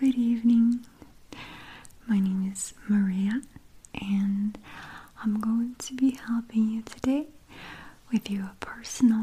Good evening. My name is Maria, and I'm going to be helping you today with your personal.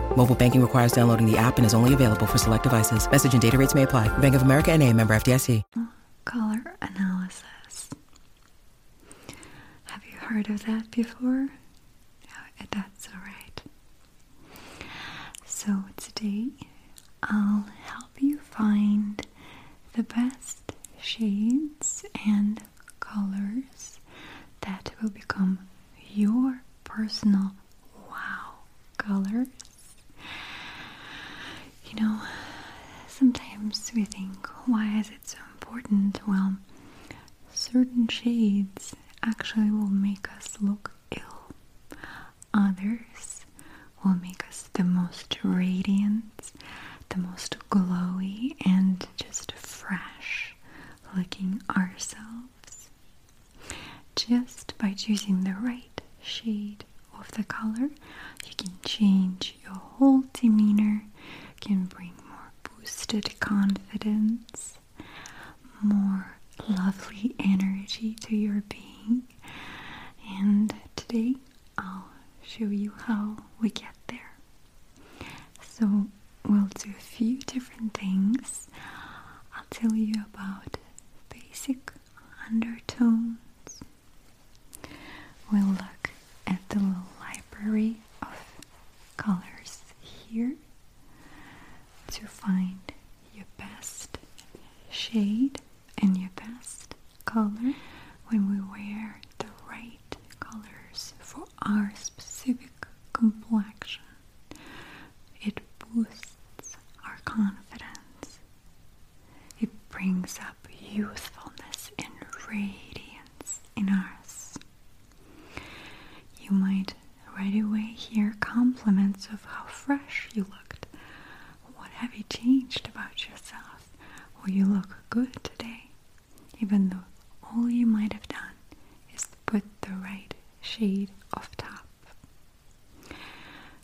Mobile banking requires downloading the app and is only available for select devices. Message and data rates may apply. Bank of America and a member FDIC. color analysis. Have you heard of that before? Oh, that's alright. So, today I'll help you find the best shades and colors that will become your personal wow colors. You know, sometimes we think, why is it so important? Well, certain shades actually will make us look ill, others will make us the most radiant, the most glowy, and just fresh looking ourselves. Just by choosing the right shade of the color, you can change your whole demeanor, can bring more boosted confidence, more lovely energy to your being. And today I'll show you how we get there. So, we'll do a few different things. I'll tell you about basic undertones. We'll look at the little library of colors here to find your best shade and your best color when we wear the right colors for our specific complexion. It boosts our confidence. It brings up youthfulness and radiance in us. You might right away hear compliments of how fresh you looked. What have you changed about yourself? Well, you look good today, even though all you might have done is put the right shade of top.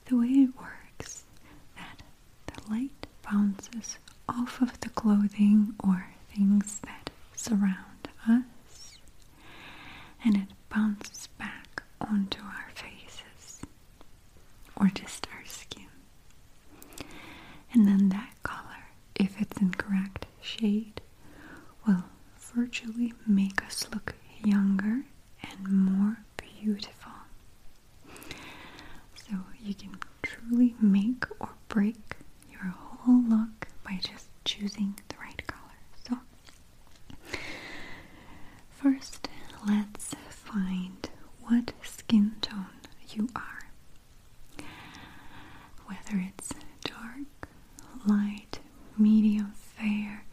The way it works that the light bounces off of the clothing or things that surround us and it bounces back onto our faces or just our skin. And then that color, if it's in correct shade, will virtually make us look younger and more beautiful. So you can truly make or break your whole look by just choosing the right color. So, first, let's find what skin tone you are. Whether it's dark, light, medium, fair,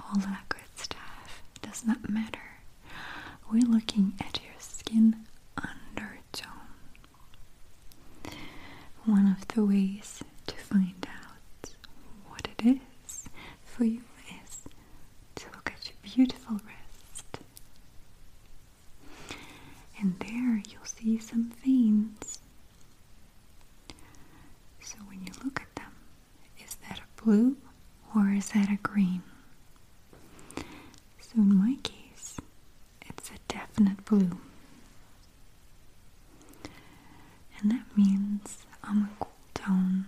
all that good stuff does not matter. We're looking at your skin undertone. One of the ways to find out what it is for you is to look at your beautiful wrist. And there you'll see some veins. So when you look at them, is that a blue or is that a green? So in my case, it's a definite blue. And that means I'm a cool tone.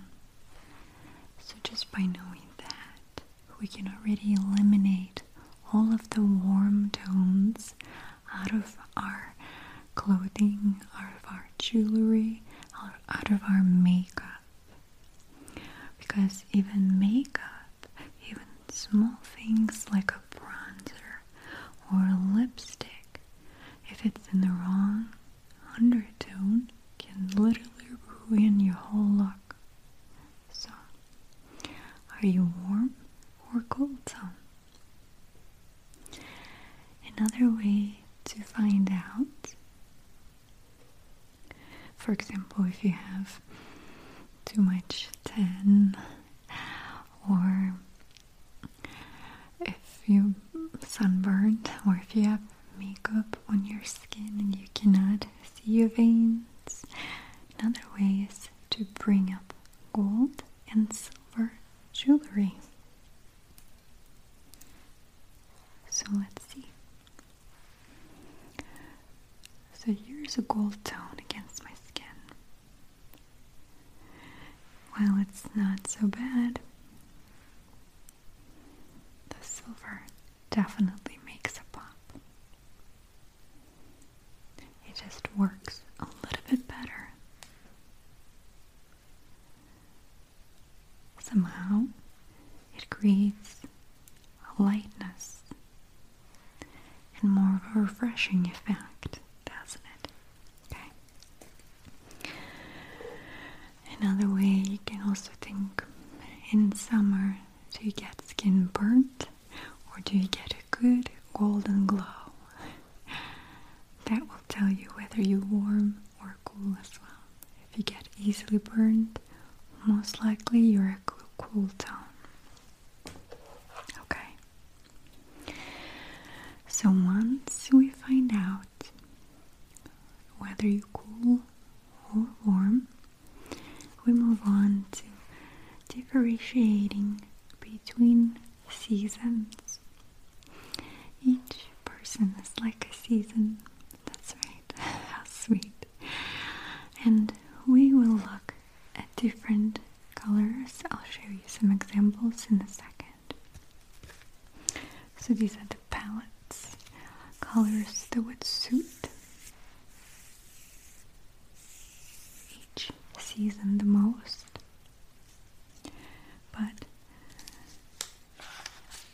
So just by knowing that, we can already eliminate all of the warm tones out of our clothing, out of our jewelry, out of our makeup. Because even makeup, even small things like a bronzer or a lipstick, if it's in the wrong undertone, can literally ruin your whole look. So, are you warm or cold? Another way to find out, for example, if you have too much tan or if you sunburned or if you have makeup on your skin and you cannot see your veins another way is to bring up gold and silver jewelry so let's see so here's a gold tone against my skin well, it's not so bad. The silver definitely makes a pop. It just works a little bit better. Somehow, it creates a lightness and more of a refreshing effect, doesn't it? Okay. Another way you can also think in summer do you get skin burnt or do you get a good golden glow? That will tell you whether you're warm or cool as well. If you get easily burned, most likely you're a cool tone. Okay. So once we find out whether you're cool or warm, we move on to differentiating between seasons. Each person is like a season. That's right. How sweet. And we will look at different colors. I'll show you some examples in a second. So these are the palettes, colors that would suit each season the most. But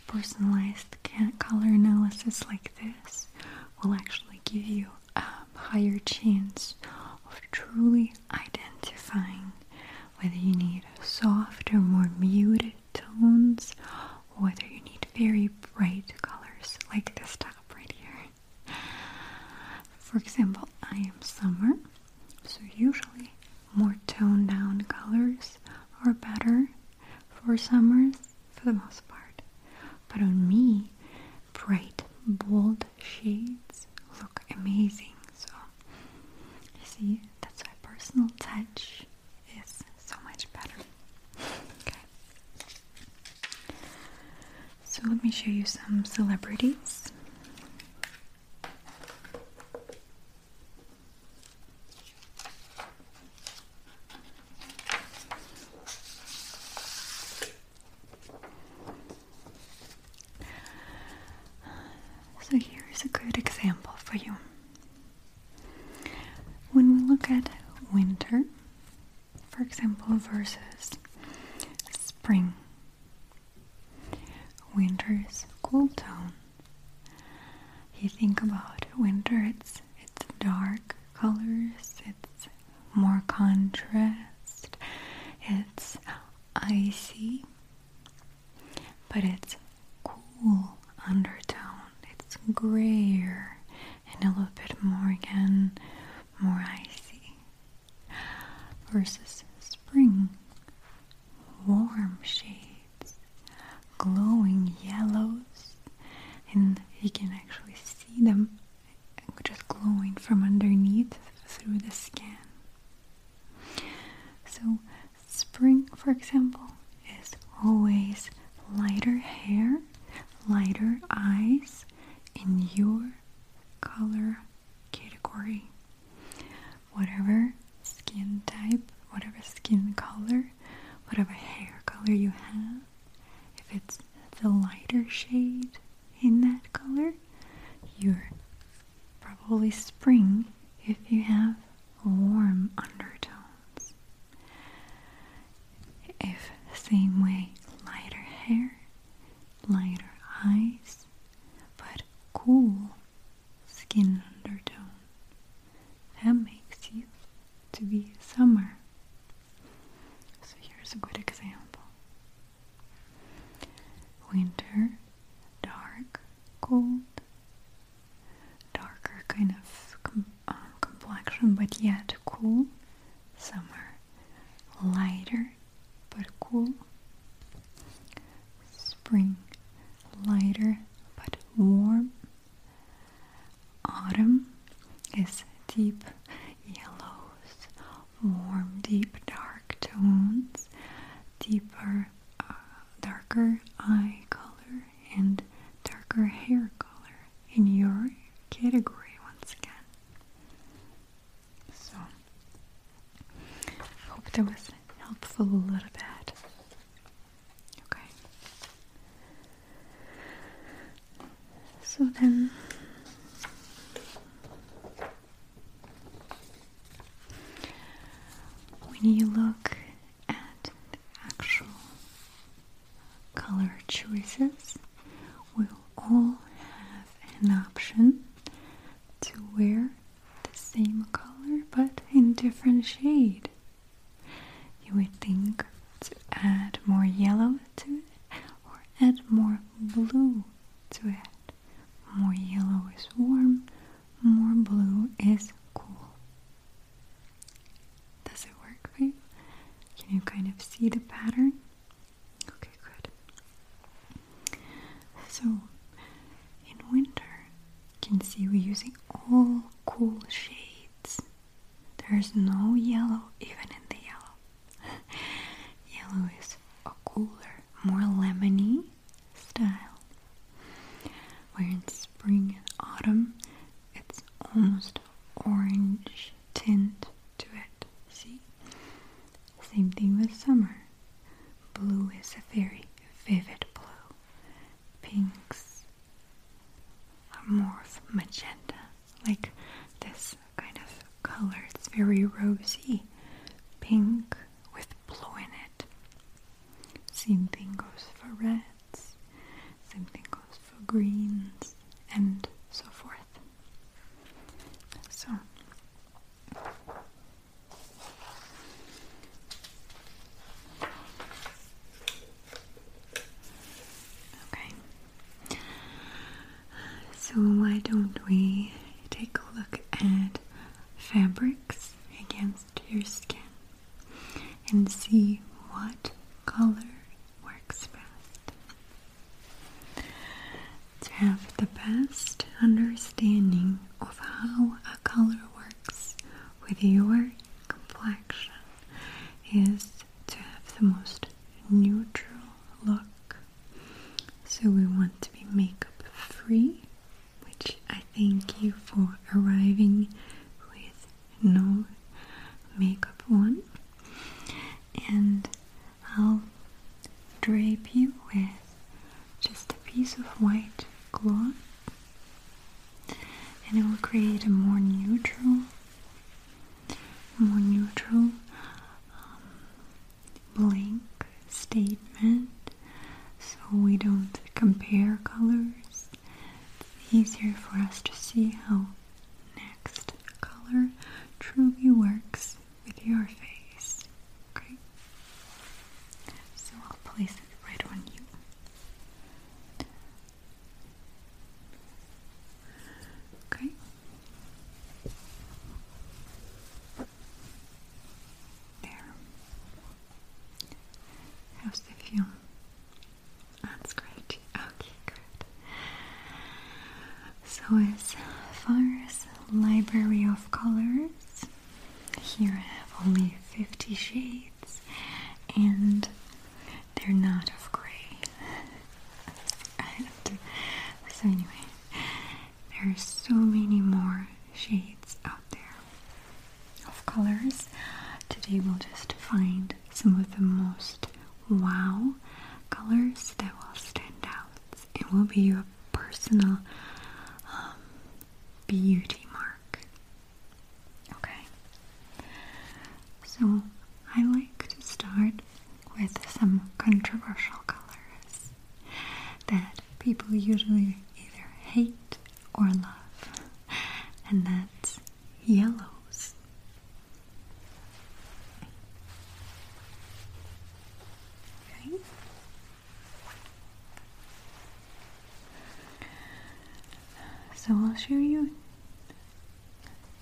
personalized color analysis like this will actually give you a higher chance of truly identifying whether you need soft or more muted tones or whether you need very bright colors like this top right here. For example, I am summer, so usually more toned down colors are better for summers for the most part. But on me, bright, bold shades look amazing. So, you see, that's why personal touch is so much better. Okay. So, let me show you some celebrities. So here's a good example for you. When we look at winter, for example, versus spring, winter's cool tone. You think about winter, it's it's dark colors, it's more contrast, it's icy, but it's cool undertone. Grayer and a little bit more again, more icy. Versus spring, warm shades, glowing yellows, and you can actually see them just glowing from underneath through the skin. So, spring, for example, is always lighter hair, lighter eyes in your color category. Whatever skin type, whatever skin color, whatever hair color you have, if it's the lighter shade in that color, you're probably spring if you have warm undertones. If same way, lighter hair, lighter eyes, cool skin undertone. That makes you to be summer. So here's a good example. Winter, dark, cold, darker kind of com um, complexion, but yet cool. Summer, lighter but cool. Spring, lighter but warm. Autumn is deep yellows, warm, deep, dark tones, deeper, uh, darker eye color, and darker hair color in your category once again. So, hope that was helpful a little bit. Okay. So then when you look at the actual color choices, we'll all have an option to wear the same color but in different shade. You would think to add more yellow to it or add more blue to it. More yellow is warm, more blue is cool. Does it work for you? Can you kind of see the pattern? Okay, good. So, in winter, you can see we're using all cool shades. There's no yellow even in the yellow. yellow is a cooler, more lemony style. Where in spring and autumn, it's almost orange tint to it. See? Same thing with summer. Blue is a very vivid blue. Pinks are more of magenta, like this kind of color. It's very rosy, pink with blue in it. Same thing goes for reds, same thing goes for greens, and so forth. So, okay. So, why don't we take a look at fabrics against your skin and see what color works best? To have the best understanding of how a color works with your complexion is to have the most neutral look. So we want to be makeup which I thank you for arriving with no makeup on. And I'll drape you with just a piece of white cloth and it will create a more neutral more neutral um, blank statement so we don't compare colors it's easier for us to see how next color truly works with your face okay so I'll place it right on you Okay. There. How's the feel? That's great. Okay, good. So as far as library of colors, here I have only 50 shades So I'll show you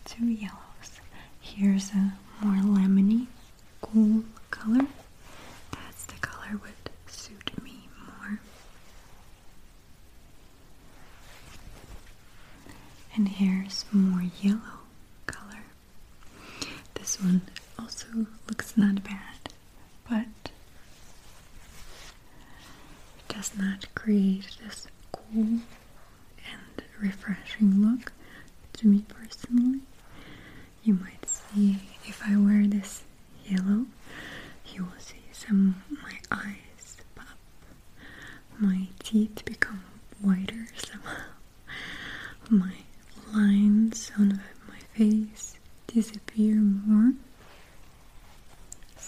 two yellows. Here's a more lemony, cool color. That's the color would suit me more. And here's more yellow.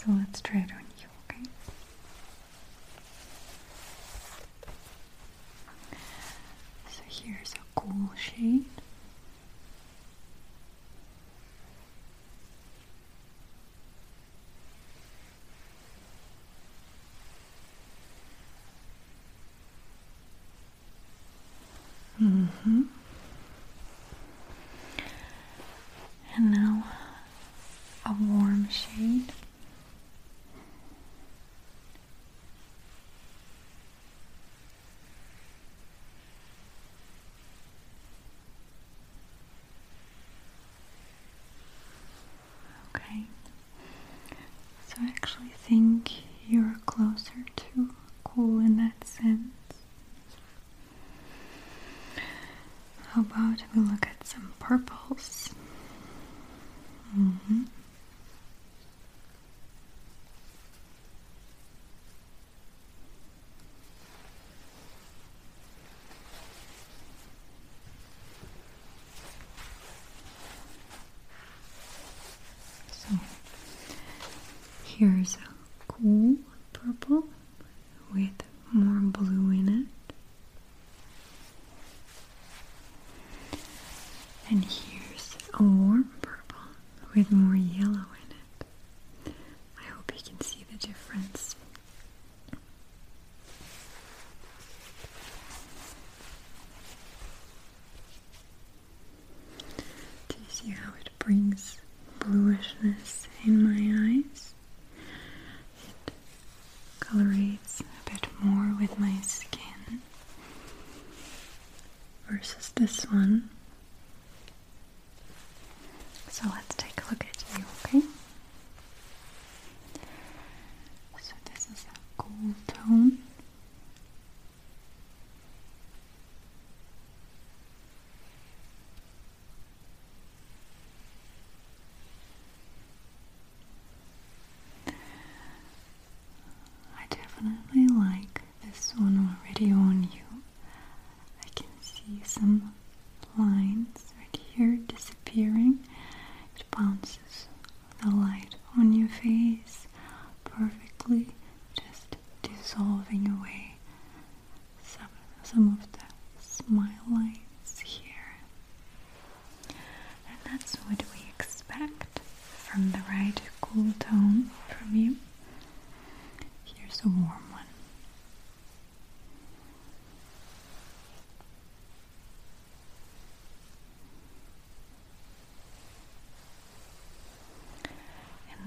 So let's try it on you, okay? So here's a cool shade. Okay. So I actually think you're closer to cool in that sense. How about we look at some purples? Here's. so So let's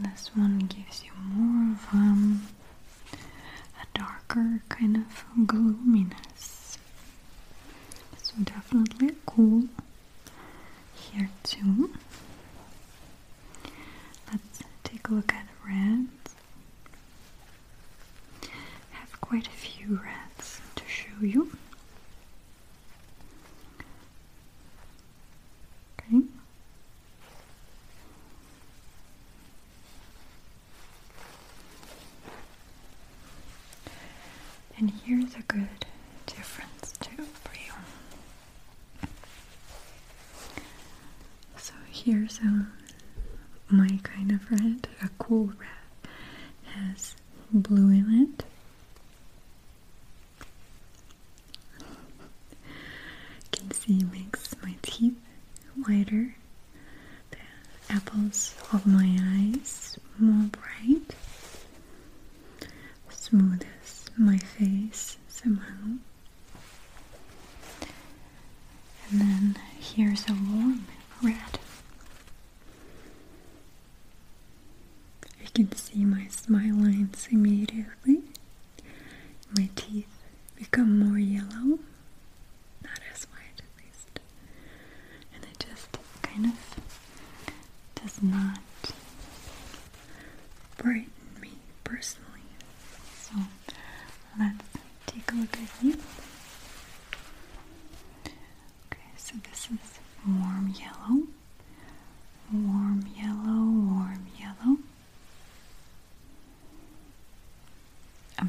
this one gives you more of um, a darker kind of gloominess. So, my kind of red, a cool red, has blue in it. You can see it makes my teeth whiter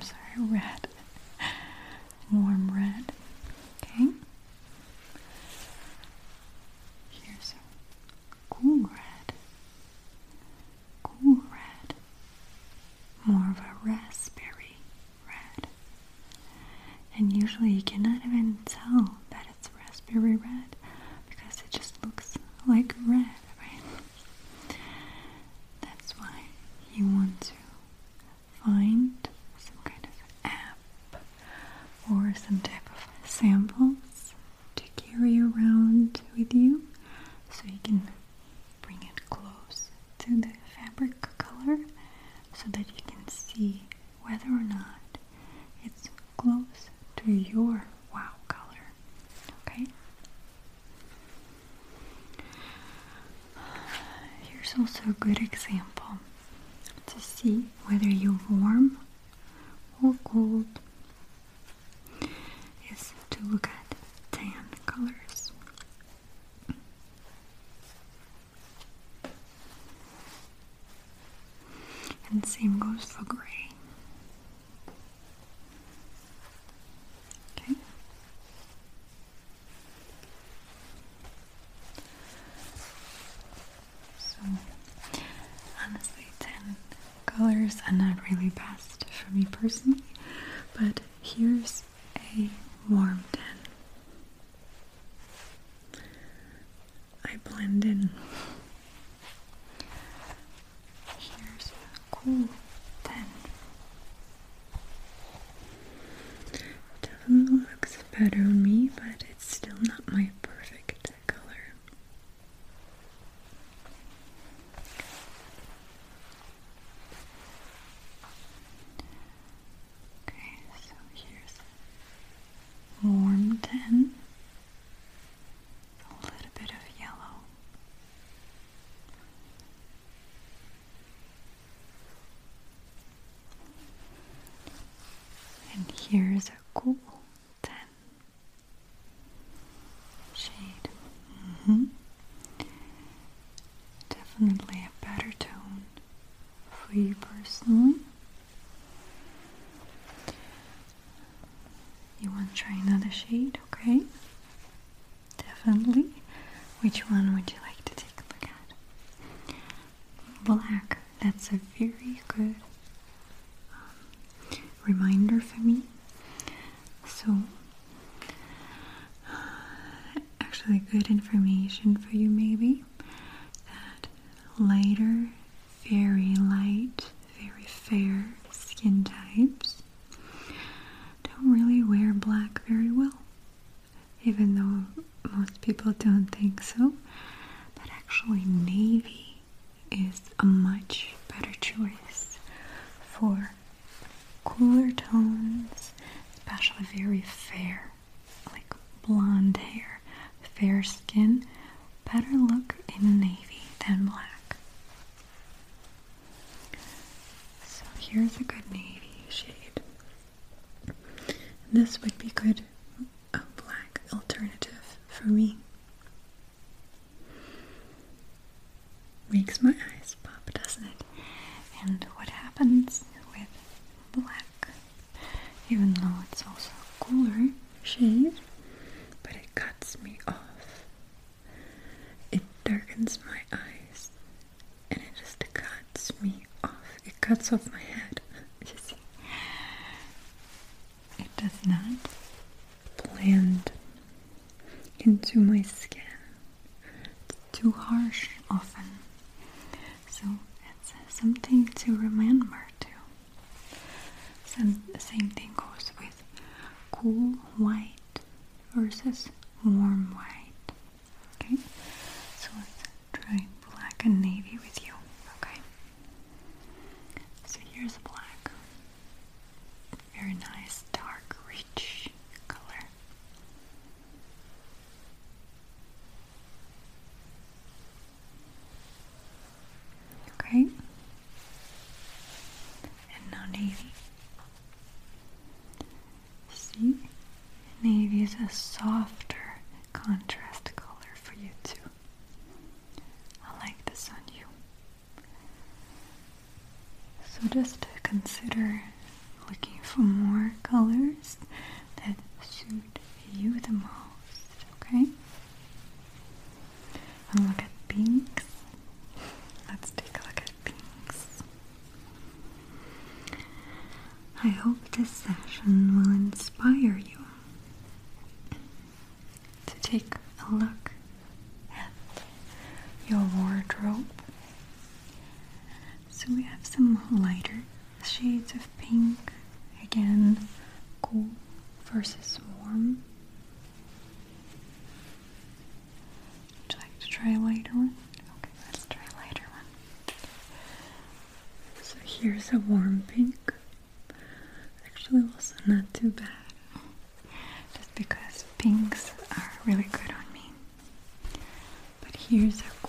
I'm sorry, red. Warm red. Okay. Here's a cool red. Cool red. More of a raspberry red. And usually you cannot even tell that it's raspberry red because it just looks like red, right? That's why you want to find some kind of app or some type of samples to carry around with you so you can bring it close to the fabric color so that you can see whether or not it's close to your wow color. Okay? Here's also a good example to see whether you're warm or cold is to look at tan colors. And the same goes for gray. Okay. So, honestly, 10 colors are not really best for me personally, but here's a warm 10. I blend in. Here's a cool 10. Definitely looks better on me, but it's still not my perfect color. Okay, so here's warm 10, a little bit of yellow. And here's a cool 10 shade. hmm Definitely a better tone for you personally. You want to try another shade, okay? Definitely. Which one would you like to take a look at? Black. That's a very good um, reminder for me. So, actually, good information for you, maybe that lighter, very light, very fair skin types don't really wear black very well, even though most people don't think so. But actually, navy is a much better choice for cooler tones, especially very fair, like blonde hair, fair skin. Better look in navy than black. So here's a good navy shade. This would be good a black alternative for me. Makes my eyes pop, doesn't it? And what happens with black, even though it's also a cooler shade, but it cuts me off. It darkens my eyes and it just cuts me off. Off my head. You see? It does not blend into my Navy is a softer contrast color for you too. I like this on you. So just consider Here's a warm pink. Actually, also not too bad. Just because pinks are really good on me. But here's a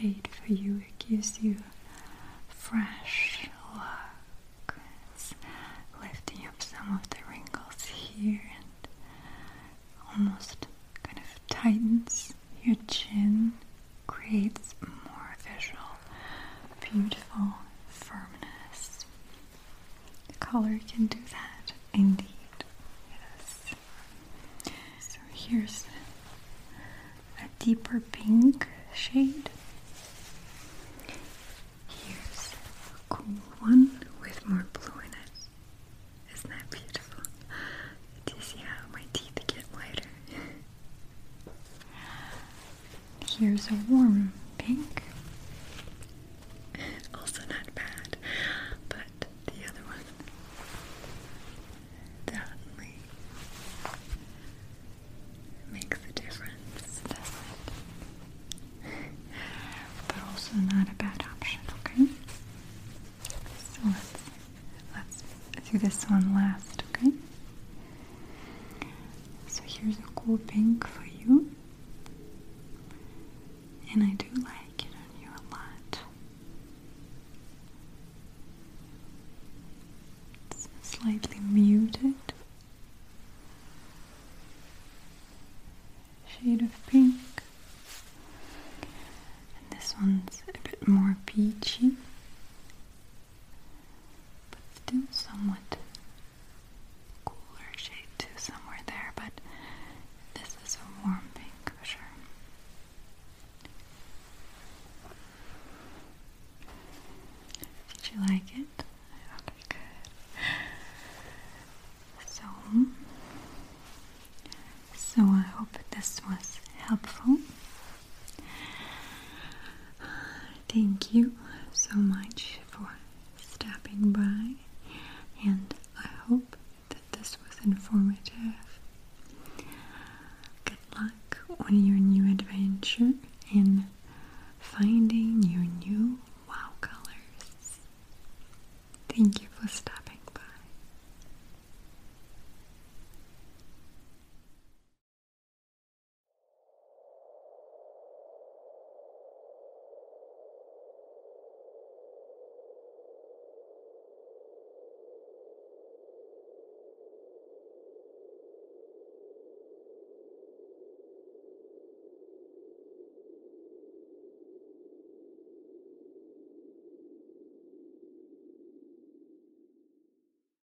shade for you. It gives you fresh this one last, okay? So here's a cool pink for